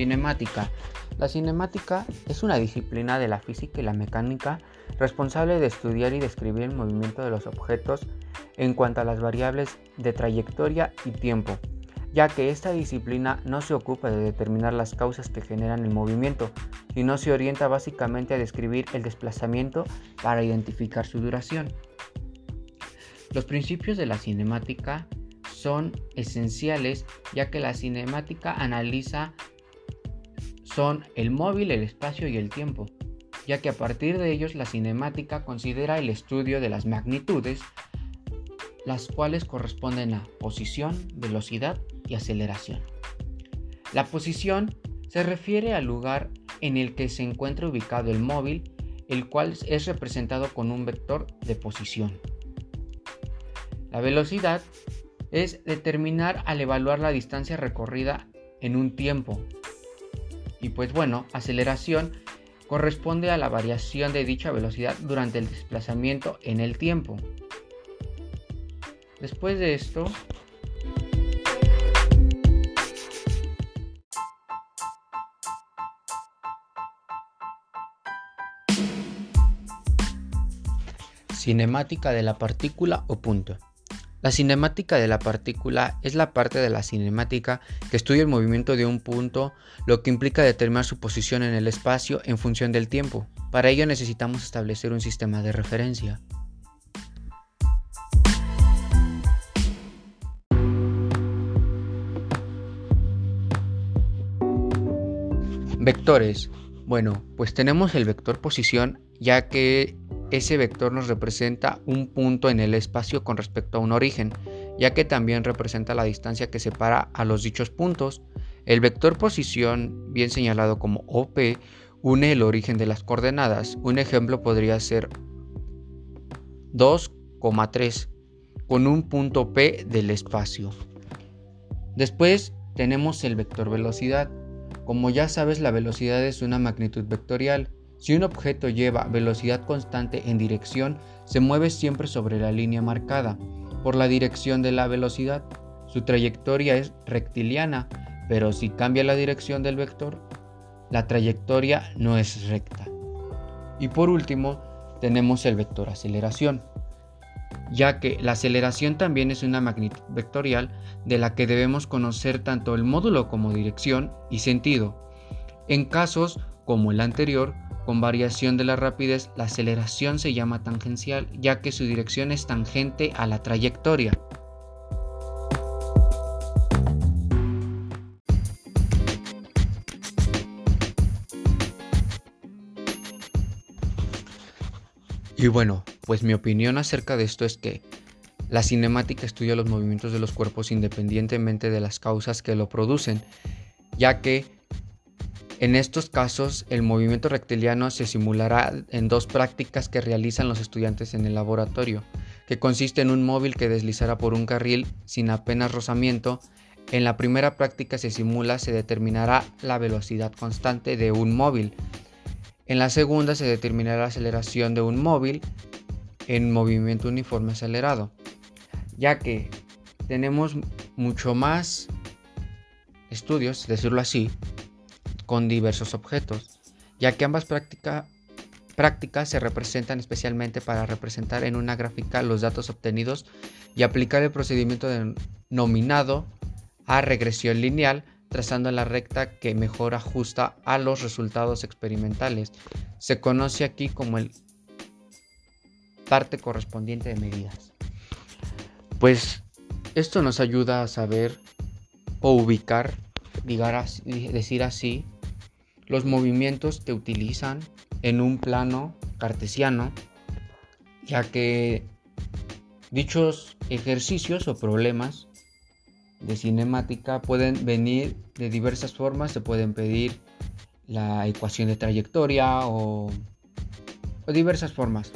Cinemática. La cinemática es una disciplina de la física y la mecánica responsable de estudiar y describir el movimiento de los objetos en cuanto a las variables de trayectoria y tiempo, ya que esta disciplina no se ocupa de determinar las causas que generan el movimiento, sino se orienta básicamente a describir el desplazamiento para identificar su duración. Los principios de la cinemática son esenciales ya que la cinemática analiza son el móvil, el espacio y el tiempo, ya que a partir de ellos la cinemática considera el estudio de las magnitudes, las cuales corresponden a posición, velocidad y aceleración. La posición se refiere al lugar en el que se encuentra ubicado el móvil, el cual es representado con un vector de posición. La velocidad es determinar al evaluar la distancia recorrida en un tiempo. Y pues bueno, aceleración corresponde a la variación de dicha velocidad durante el desplazamiento en el tiempo. Después de esto, cinemática de la partícula o punto. La cinemática de la partícula es la parte de la cinemática que estudia el movimiento de un punto, lo que implica determinar su posición en el espacio en función del tiempo. Para ello necesitamos establecer un sistema de referencia. Vectores. Bueno, pues tenemos el vector posición ya que ese vector nos representa un punto en el espacio con respecto a un origen, ya que también representa la distancia que separa a los dichos puntos. El vector posición, bien señalado como OP, une el origen de las coordenadas. Un ejemplo podría ser 2,3 con un punto P del espacio. Después tenemos el vector velocidad. Como ya sabes, la velocidad es una magnitud vectorial si un objeto lleva velocidad constante en dirección, se mueve siempre sobre la línea marcada por la dirección de la velocidad. Su trayectoria es rectiliana, pero si cambia la dirección del vector, la trayectoria no es recta. Y por último, tenemos el vector aceleración, ya que la aceleración también es una magnitud vectorial de la que debemos conocer tanto el módulo como dirección y sentido. En casos como el anterior, con variación de la rapidez, la aceleración se llama tangencial, ya que su dirección es tangente a la trayectoria. Y bueno, pues mi opinión acerca de esto es que la cinemática estudia los movimientos de los cuerpos independientemente de las causas que lo producen, ya que en estos casos, el movimiento rectiliano se simulará en dos prácticas que realizan los estudiantes en el laboratorio, que consiste en un móvil que deslizará por un carril sin apenas rozamiento. En la primera práctica se simula, se determinará la velocidad constante de un móvil. En la segunda se determinará la aceleración de un móvil en movimiento uniforme acelerado, ya que tenemos mucho más estudios, decirlo así, con diversos objetos, ya que ambas prácticas se representan especialmente para representar en una gráfica los datos obtenidos y aplicar el procedimiento denominado a regresión lineal, trazando la recta que mejor ajusta a los resultados experimentales. Se conoce aquí como el parte correspondiente de medidas. Pues esto nos ayuda a saber o ubicar, decir así, los movimientos que utilizan en un plano cartesiano, ya que dichos ejercicios o problemas de cinemática pueden venir de diversas formas, se pueden pedir la ecuación de trayectoria o, o diversas formas.